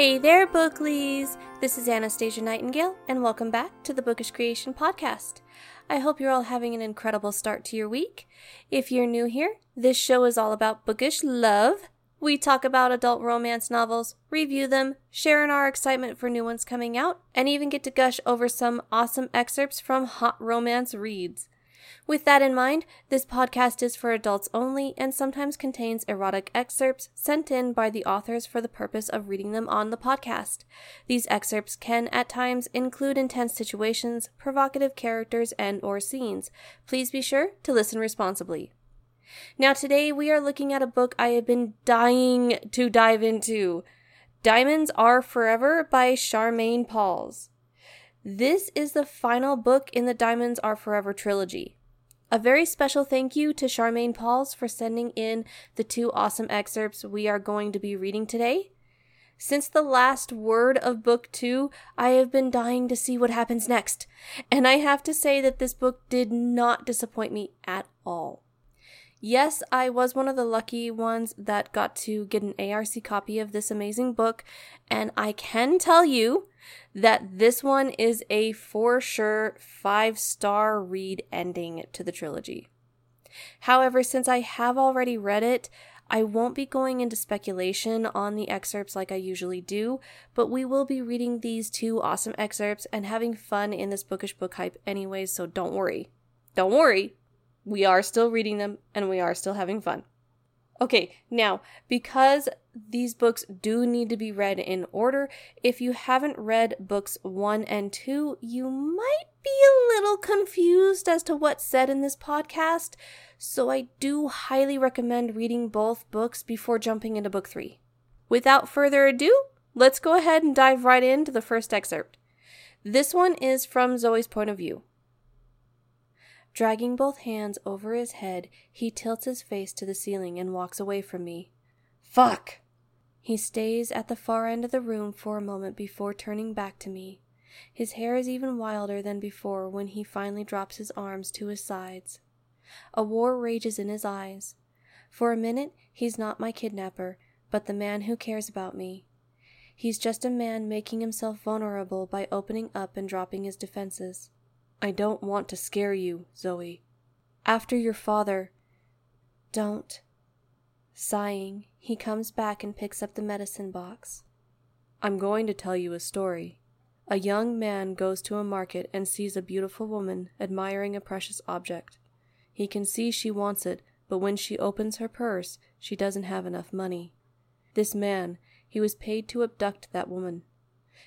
Hey there, Booklies! This is Anastasia Nightingale, and welcome back to the Bookish Creation Podcast. I hope you're all having an incredible start to your week. If you're new here, this show is all about bookish love. We talk about adult romance novels, review them, share in our excitement for new ones coming out, and even get to gush over some awesome excerpts from hot romance reads. With that in mind, this podcast is for adults only and sometimes contains erotic excerpts sent in by the authors for the purpose of reading them on the podcast. These excerpts can at times include intense situations, provocative characters, and or scenes. Please be sure to listen responsibly. Now today we are looking at a book I have been dying to dive into. Diamonds Are Forever by Charmaine Pauls. This is the final book in the Diamonds Are Forever trilogy. A very special thank you to Charmaine Pauls for sending in the two awesome excerpts we are going to be reading today. Since the last word of book two, I have been dying to see what happens next, and I have to say that this book did not disappoint me at all. Yes, I was one of the lucky ones that got to get an ARC copy of this amazing book, and I can tell you that this one is a for sure five star read ending to the trilogy. However, since I have already read it, I won't be going into speculation on the excerpts like I usually do, but we will be reading these two awesome excerpts and having fun in this bookish book hype anyways, so don't worry. Don't worry, we are still reading them and we are still having fun. Okay, now, because these books do need to be read in order, if you haven't read books 1 and 2, you might be a little confused as to what's said in this podcast, so I do highly recommend reading both books before jumping into book 3. Without further ado, let's go ahead and dive right into the first excerpt. This one is from Zoe's point of view. Dragging both hands over his head, he tilts his face to the ceiling and walks away from me. Fuck! He stays at the far end of the room for a moment before turning back to me. His hair is even wilder than before when he finally drops his arms to his sides. A war rages in his eyes. For a minute, he's not my kidnapper, but the man who cares about me. He's just a man making himself vulnerable by opening up and dropping his defenses. I don't want to scare you, Zoe. After your father. Don't. Sighing, he comes back and picks up the medicine box. I'm going to tell you a story. A young man goes to a market and sees a beautiful woman admiring a precious object. He can see she wants it, but when she opens her purse, she doesn't have enough money. This man, he was paid to abduct that woman.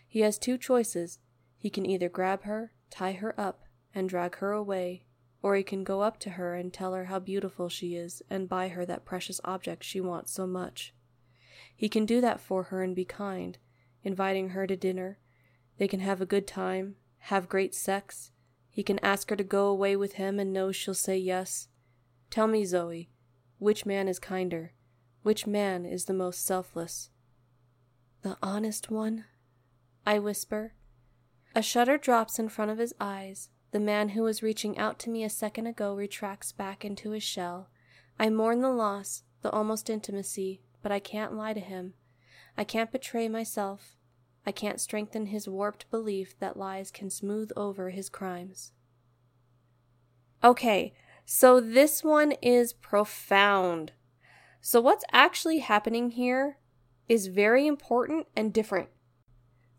He has two choices. He can either grab her tie her up, and drag her away, or he can go up to her and tell her how beautiful she is and buy her that precious object she wants so much. He can do that for her and be kind, inviting her to dinner. They can have a good time, have great sex. He can ask her to go away with him and know she'll say yes. Tell me, Zoe, which man is kinder? Which man is the most selfless? The honest one? I whisper, a shudder drops in front of his eyes. The man who was reaching out to me a second ago retracts back into his shell. I mourn the loss, the almost intimacy, but I can't lie to him. I can't betray myself. I can't strengthen his warped belief that lies can smooth over his crimes. Okay, so this one is profound. So, what's actually happening here is very important and different.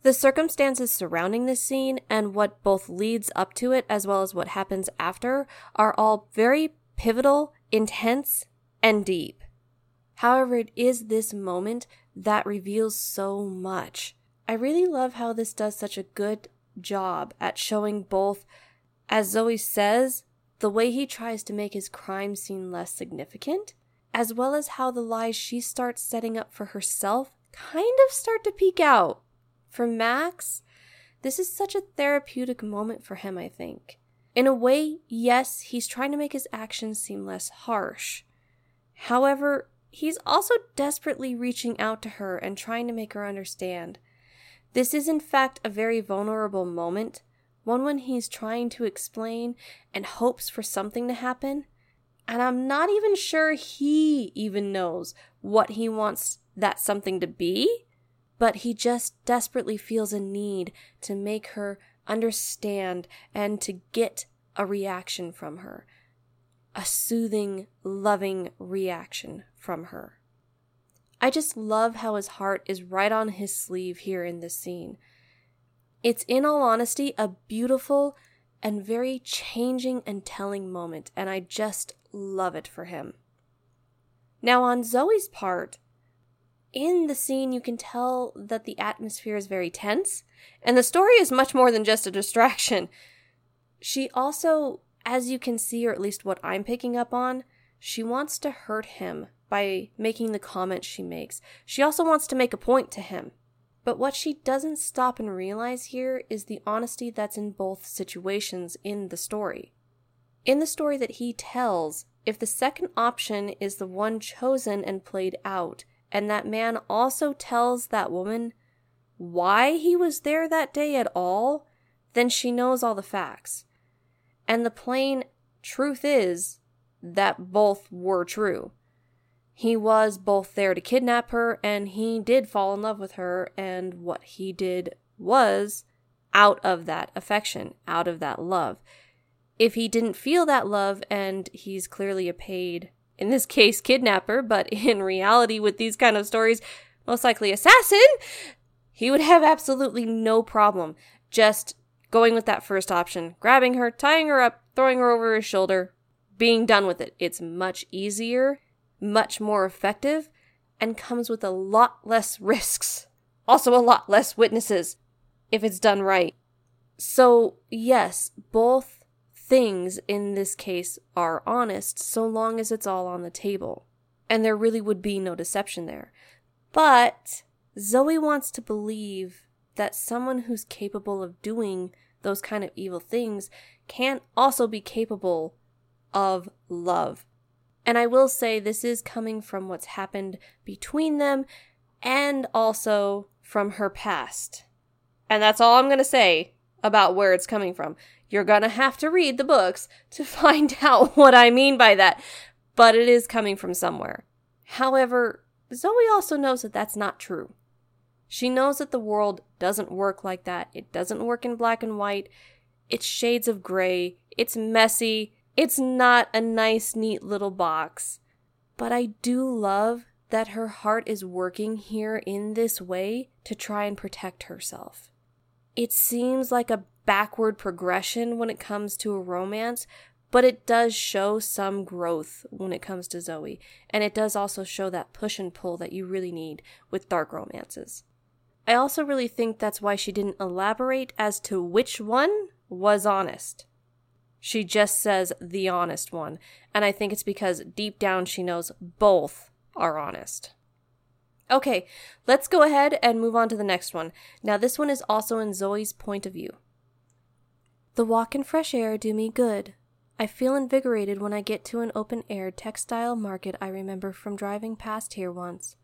The circumstances surrounding this scene and what both leads up to it as well as what happens after are all very pivotal, intense, and deep. However, it is this moment that reveals so much. I really love how this does such a good job at showing both, as Zoe says, the way he tries to make his crime seem less significant, as well as how the lies she starts setting up for herself kind of start to peek out. For Max, this is such a therapeutic moment for him, I think. In a way, yes, he's trying to make his actions seem less harsh. However, he's also desperately reaching out to her and trying to make her understand. This is, in fact, a very vulnerable moment, one when he's trying to explain and hopes for something to happen. And I'm not even sure he even knows what he wants that something to be but he just desperately feels a need to make her understand and to get a reaction from her. A soothing, loving reaction from her. I just love how his heart is right on his sleeve here in this scene. It's, in all honesty, a beautiful and very changing and telling moment, and I just love it for him. Now, on Zoe's part, in the scene, you can tell that the atmosphere is very tense, and the story is much more than just a distraction. She also, as you can see, or at least what I'm picking up on, she wants to hurt him by making the comments she makes. She also wants to make a point to him. But what she doesn't stop and realize here is the honesty that's in both situations in the story. In the story that he tells, if the second option is the one chosen and played out, and that man also tells that woman why he was there that day at all, then she knows all the facts. And the plain truth is that both were true. He was both there to kidnap her and he did fall in love with her, and what he did was out of that affection, out of that love. If he didn't feel that love and he's clearly a paid in this case, kidnapper, but in reality, with these kind of stories, most likely assassin, he would have absolutely no problem just going with that first option, grabbing her, tying her up, throwing her over his shoulder, being done with it. It's much easier, much more effective, and comes with a lot less risks. Also, a lot less witnesses if it's done right. So, yes, both things in this case are honest so long as it's all on the table. And there really would be no deception there. But Zoe wants to believe that someone who's capable of doing those kind of evil things can also be capable of love. And I will say this is coming from what's happened between them and also from her past. And that's all I'm going to say about where it's coming from. You're gonna have to read the books to find out what I mean by that. But it is coming from somewhere. However, Zoe also knows that that's not true. She knows that the world doesn't work like that. It doesn't work in black and white. It's shades of gray. It's messy. It's not a nice, neat little box. But I do love that her heart is working here in this way to try and protect herself. It seems like a backward progression when it comes to a romance, but it does show some growth when it comes to Zoe. And it does also show that push and pull that you really need with dark romances. I also really think that's why she didn't elaborate as to which one was honest. She just says the honest one. And I think it's because deep down she knows both are honest. Okay, let's go ahead and move on to the next one. Now, this one is also in Zoe's point of view. The walk and fresh air do me good. I feel invigorated when I get to an open air textile market I remember from driving past here once.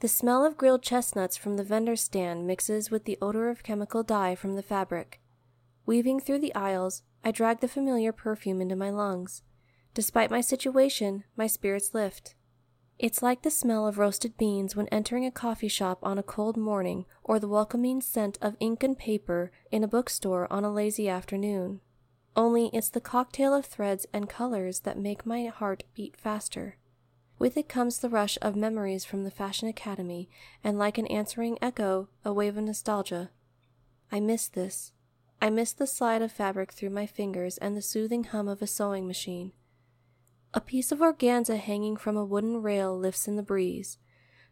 The smell of grilled chestnuts from the vendor stand mixes with the odor of chemical dye from the fabric. Weaving through the aisles, I drag the familiar perfume into my lungs. Despite my situation, my spirits lift. It's like the smell of roasted beans when entering a coffee shop on a cold morning, or the welcoming scent of ink and paper in a bookstore on a lazy afternoon. Only it's the cocktail of threads and colors that make my heart beat faster. With it comes the rush of memories from the Fashion Academy, and like an answering echo, a wave of nostalgia. I miss this. I miss the slide of fabric through my fingers and the soothing hum of a sewing machine. A piece of organza hanging from a wooden rail lifts in the breeze.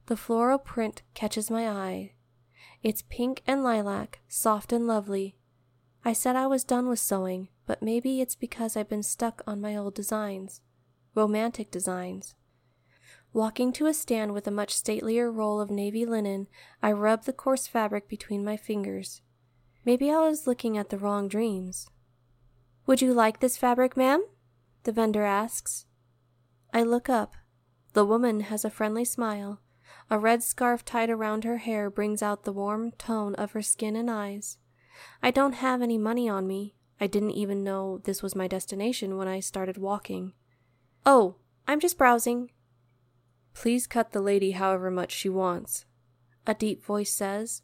The floral print catches my eye. It's pink and lilac, soft and lovely. I said I was done with sewing, but maybe it's because I've been stuck on my old designs. Romantic designs. Walking to a stand with a much statelier roll of navy linen, I rub the coarse fabric between my fingers. Maybe I was looking at the wrong dreams. Would you like this fabric, ma'am? The vendor asks. I look up. The woman has a friendly smile. A red scarf tied around her hair brings out the warm tone of her skin and eyes. I don't have any money on me. I didn't even know this was my destination when I started walking. Oh, I'm just browsing. Please cut the lady however much she wants. a deep voice says.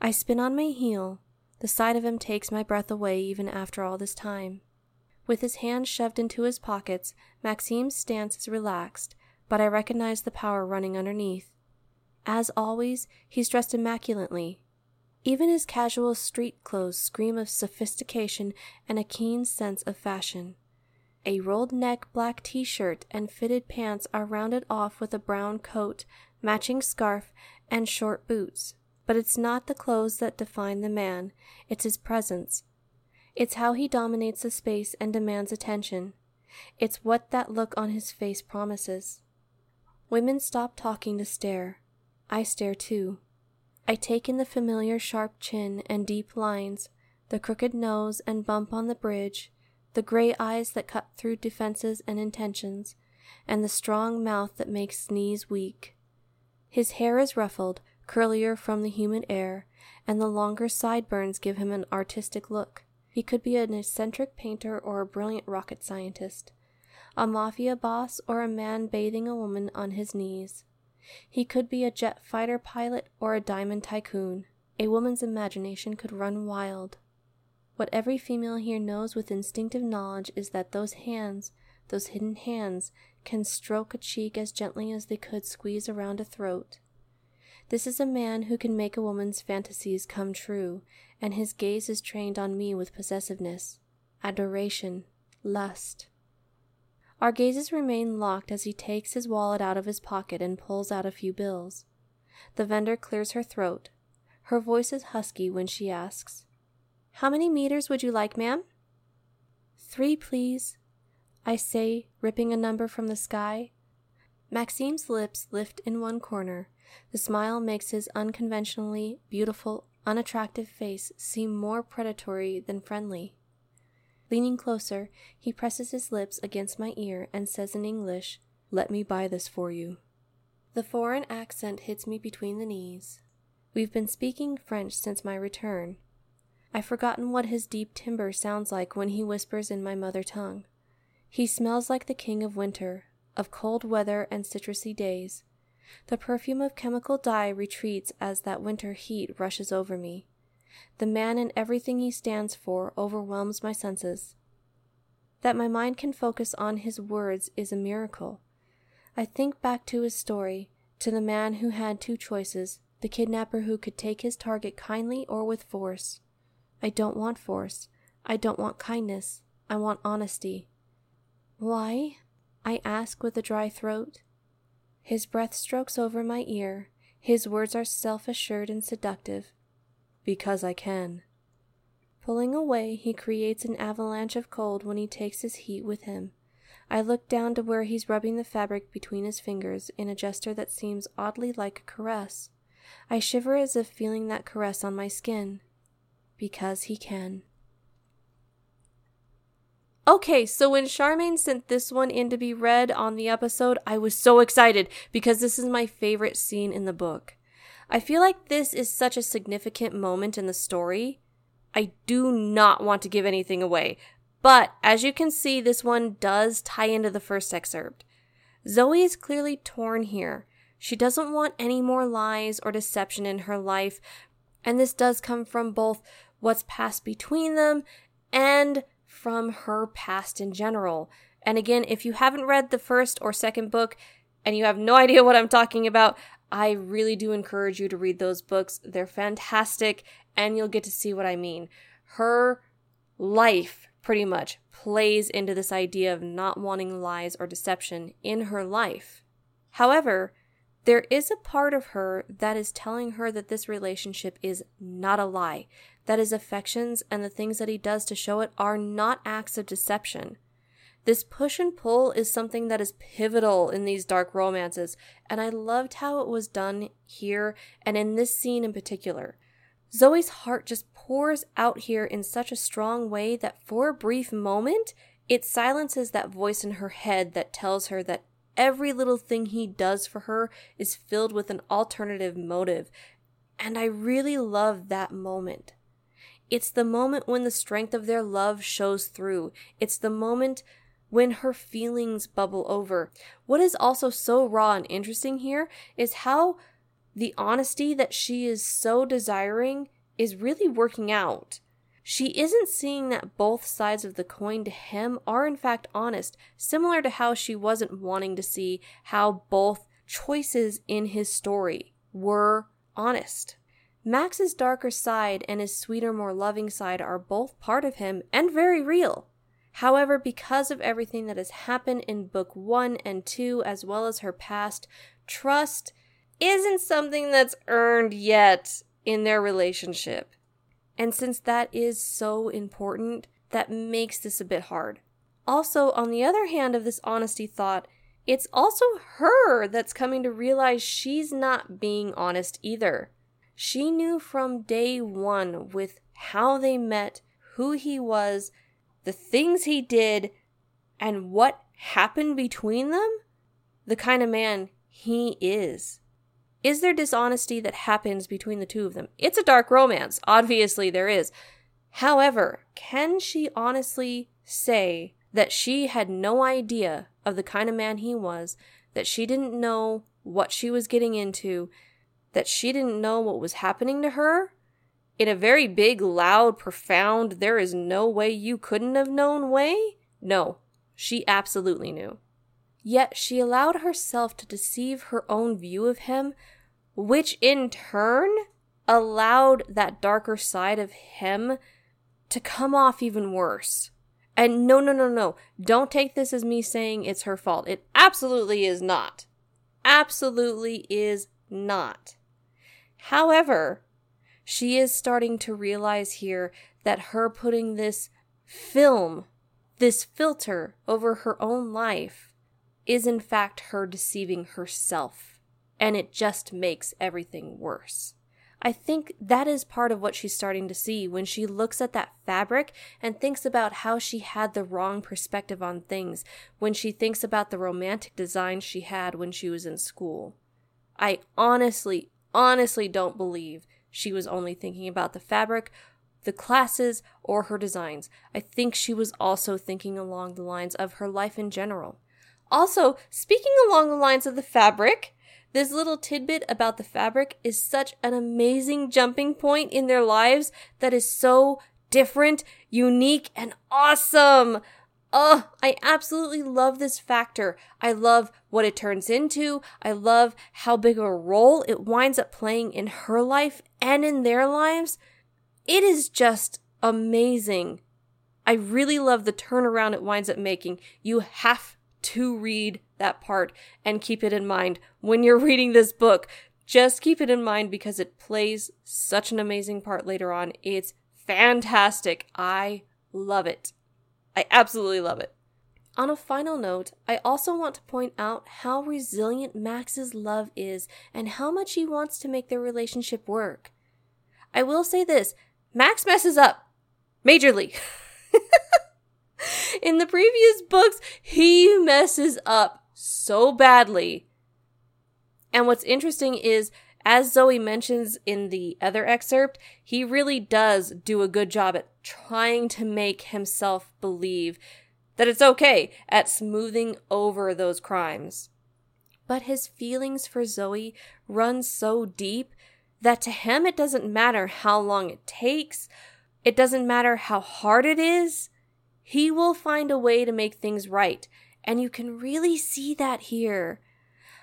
I spin on my heel. The sight of him takes my breath away even after all this time. With his hands shoved into his pockets, Maxime's stance is relaxed, but I recognize the power running underneath. As always, he's dressed immaculately. Even his casual street clothes scream of sophistication and a keen sense of fashion. A rolled neck black t shirt and fitted pants are rounded off with a brown coat, matching scarf, and short boots. But it's not the clothes that define the man, it's his presence. It's how he dominates the space and demands attention. It's what that look on his face promises. Women stop talking to stare. I stare too. I take in the familiar sharp chin and deep lines, the crooked nose and bump on the bridge, the gray eyes that cut through defenses and intentions, and the strong mouth that makes knees weak. His hair is ruffled, curlier from the humid air, and the longer sideburns give him an artistic look. He could be an eccentric painter or a brilliant rocket scientist, a mafia boss or a man bathing a woman on his knees. He could be a jet fighter pilot or a diamond tycoon. A woman's imagination could run wild. What every female here knows with instinctive knowledge is that those hands, those hidden hands, can stroke a cheek as gently as they could squeeze around a throat. This is a man who can make a woman's fantasies come true, and his gaze is trained on me with possessiveness, adoration, lust. Our gazes remain locked as he takes his wallet out of his pocket and pulls out a few bills. The vendor clears her throat. Her voice is husky when she asks, how many meters would you like, ma'am? Three, please, I say, ripping a number from the sky. Maxime's lips lift in one corner. The smile makes his unconventionally beautiful, unattractive face seem more predatory than friendly. Leaning closer, he presses his lips against my ear and says in English, Let me buy this for you. The foreign accent hits me between the knees. We've been speaking French since my return, I've forgotten what his deep timbre sounds like when he whispers in my mother tongue. He smells like the king of winter, of cold weather and citrusy days. The perfume of chemical dye retreats as that winter heat rushes over me. The man and everything he stands for overwhelms my senses. That my mind can focus on his words is a miracle. I think back to his story, to the man who had two choices, the kidnapper who could take his target kindly or with force. I don't want force. I don't want kindness. I want honesty. Why? I ask with a dry throat. His breath strokes over my ear. His words are self assured and seductive. Because I can. Pulling away, he creates an avalanche of cold when he takes his heat with him. I look down to where he's rubbing the fabric between his fingers in a gesture that seems oddly like a caress. I shiver as if feeling that caress on my skin because he can. Okay, so when Charmaine sent this one in to be read on the episode, I was so excited because this is my favorite scene in the book. I feel like this is such a significant moment in the story. I do not want to give anything away, but as you can see, this one does tie into the first excerpt. Zoe is clearly torn here. She doesn't want any more lies or deception in her life, and this does come from both what's passed between them and from her past in general. And again, if you haven't read the first or second book and you have no idea what I'm talking about, I really do encourage you to read those books. They're fantastic and you'll get to see what I mean. Her life pretty much plays into this idea of not wanting lies or deception in her life. However, there is a part of her that is telling her that this relationship is not a lie, that his affections and the things that he does to show it are not acts of deception. This push and pull is something that is pivotal in these dark romances, and I loved how it was done here and in this scene in particular. Zoe's heart just pours out here in such a strong way that for a brief moment, it silences that voice in her head that tells her that every little thing he does for her is filled with an alternative motive. And I really love that moment. It's the moment when the strength of their love shows through. It's the moment when her feelings bubble over. What is also so raw and interesting here is how the honesty that she is so desiring is really working out. She isn't seeing that both sides of the coin to him are in fact honest, similar to how she wasn't wanting to see how both choices in his story were honest. Max's darker side and his sweeter, more loving side are both part of him and very real. However, because of everything that has happened in book one and two, as well as her past, trust isn't something that's earned yet in their relationship. And since that is so important, that makes this a bit hard. Also, on the other hand of this honesty thought, it's also her that's coming to realize she's not being honest either. She knew from day one with how they met, who he was, the things he did, and what happened between them, the kind of man he is. Is there dishonesty that happens between the two of them? It's a dark romance. Obviously, there is. However, can she honestly say that she had no idea of the kind of man he was, that she didn't know what she was getting into, that she didn't know what was happening to her? In a very big, loud, profound, there is no way you couldn't have known way? No, she absolutely knew. Yet she allowed herself to deceive her own view of him, which in turn allowed that darker side of him to come off even worse. And no, no, no, no. Don't take this as me saying it's her fault. It absolutely is not. Absolutely is not. However, she is starting to realize here that her putting this film, this filter over her own life, is in fact her deceiving herself. And it just makes everything worse. I think that is part of what she's starting to see when she looks at that fabric and thinks about how she had the wrong perspective on things, when she thinks about the romantic designs she had when she was in school. I honestly, honestly don't believe she was only thinking about the fabric, the classes, or her designs. I think she was also thinking along the lines of her life in general. Also, speaking along the lines of the fabric, this little tidbit about the fabric is such an amazing jumping point in their lives that is so different, unique, and awesome. Ugh, I absolutely love this factor. I love what it turns into. I love how big a role it winds up playing in her life and in their lives. It is just amazing. I really love the turnaround it winds up making. You have to read that part and keep it in mind when you're reading this book. Just keep it in mind because it plays such an amazing part later on. It's fantastic. I love it. I absolutely love it. On a final note, I also want to point out how resilient Max's love is and how much he wants to make their relationship work. I will say this Max messes up majorly. In the previous books, he messes up so badly. And what's interesting is, as Zoe mentions in the other excerpt, he really does do a good job at trying to make himself believe that it's okay at smoothing over those crimes. But his feelings for Zoe run so deep that to him it doesn't matter how long it takes, it doesn't matter how hard it is, he will find a way to make things right, and you can really see that here.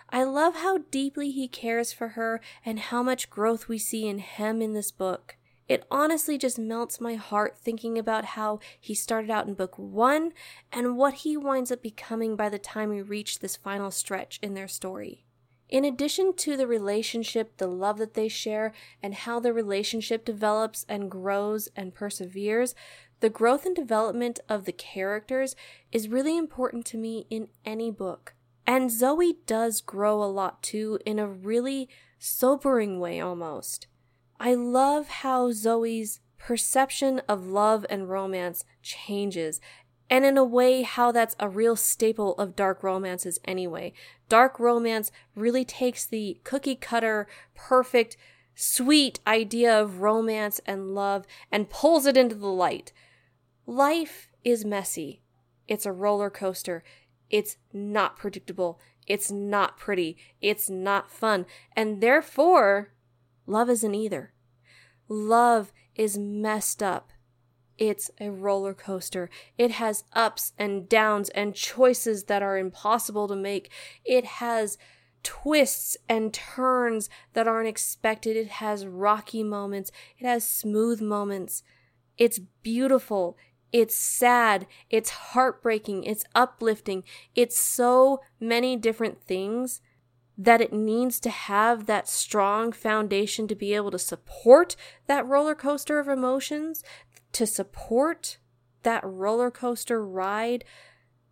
I love how deeply he cares for her and how much growth we see in him in this book. It honestly just melts my heart thinking about how he started out in book one and what he winds up becoming by the time we reach this final stretch in their story. In addition to the relationship, the love that they share, and how the relationship develops and grows and perseveres, the growth and development of the characters is really important to me in any book. And Zoe does grow a lot too, in a really sobering way almost. I love how Zoe's perception of love and romance changes, and in a way, how that's a real staple of dark romances anyway. Dark romance really takes the cookie cutter, perfect, sweet idea of romance and love and pulls it into the light. Life is messy. It's a roller coaster. It's not predictable. It's not pretty. It's not fun. And therefore, love isn't either. Love is messed up. It's a roller coaster. It has ups and downs and choices that are impossible to make. It has twists and turns that aren't expected. It has rocky moments. It has smooth moments. It's beautiful. It's sad. It's heartbreaking. It's uplifting. It's so many different things that it needs to have that strong foundation to be able to support that roller coaster of emotions, to support that roller coaster ride,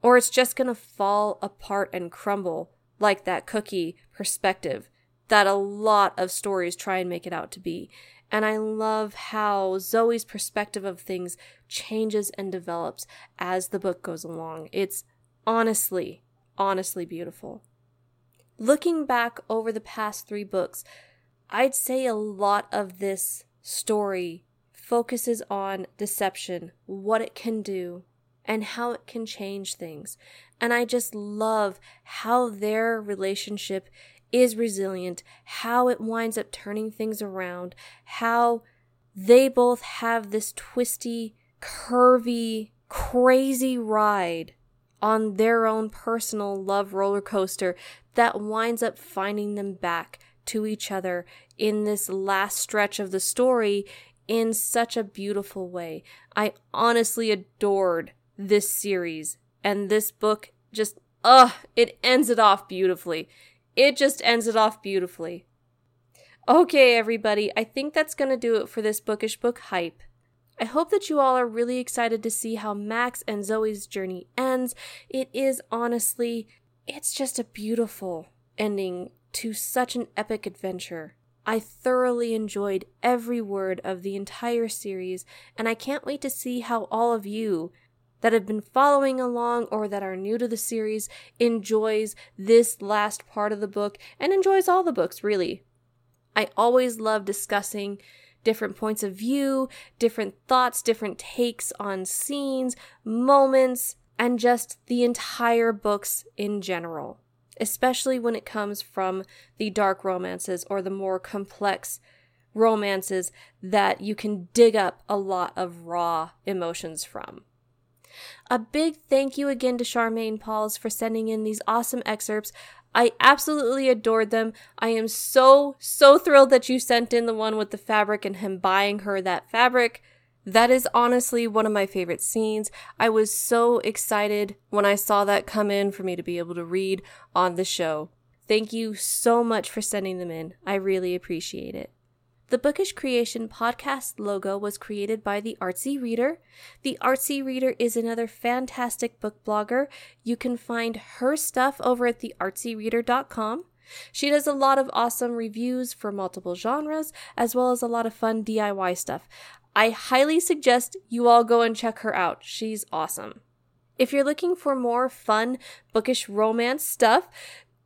or it's just going to fall apart and crumble like that cookie perspective that a lot of stories try and make it out to be. And I love how Zoe's perspective of things changes and develops as the book goes along. It's honestly, honestly beautiful. Looking back over the past three books, I'd say a lot of this story focuses on deception, what it can do, and how it can change things. And I just love how their relationship is resilient, how it winds up turning things around, how they both have this twisty, curvy, crazy ride on their own personal love roller coaster that winds up finding them back to each other in this last stretch of the story in such a beautiful way. I honestly adored this series and this book just, ugh, it ends it off beautifully. It just ends it off beautifully. Okay, everybody, I think that's going to do it for this bookish book hype. I hope that you all are really excited to see how Max and Zoe's journey ends. It is honestly, it's just a beautiful ending to such an epic adventure. I thoroughly enjoyed every word of the entire series, and I can't wait to see how all of you that have been following along or that are new to the series enjoys this last part of the book and enjoys all the books, really. I always love discussing different points of view, different thoughts, different takes on scenes, moments, and just the entire books in general, especially when it comes from the dark romances or the more complex romances that you can dig up a lot of raw emotions from. A big thank you again to Charmaine Pauls for sending in these awesome excerpts. I absolutely adored them. I am so, so thrilled that you sent in the one with the fabric and him buying her that fabric. That is honestly one of my favorite scenes. I was so excited when I saw that come in for me to be able to read on the show. Thank you so much for sending them in. I really appreciate it. The Bookish Creation podcast logo was created by the Artsy Reader. The Artsy Reader is another fantastic book blogger. You can find her stuff over at theartsyreader.com. She does a lot of awesome reviews for multiple genres, as well as a lot of fun DIY stuff. I highly suggest you all go and check her out. She's awesome. If you're looking for more fun, bookish romance stuff,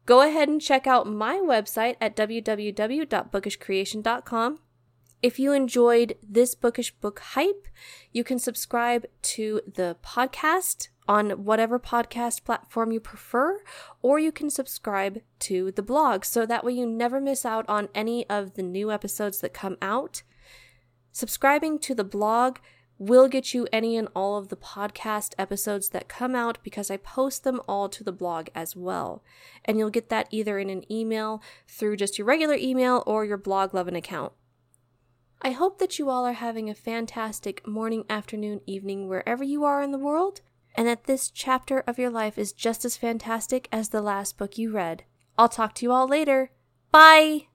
Go ahead and check out my website at www.bookishcreation.com. If you enjoyed this bookish book hype, you can subscribe to the podcast on whatever podcast platform you prefer, or you can subscribe to the blog so that way you never miss out on any of the new episodes that come out. Subscribing to the blog will get you any and all of the podcast episodes that come out because I post them all to the blog as well. And you'll get that either in an email through just your regular email or your Bloglovin' account. I hope that you all are having a fantastic morning, afternoon, evening, wherever you are in the world, and that this chapter of your life is just as fantastic as the last book you read. I'll talk to you all later. Bye!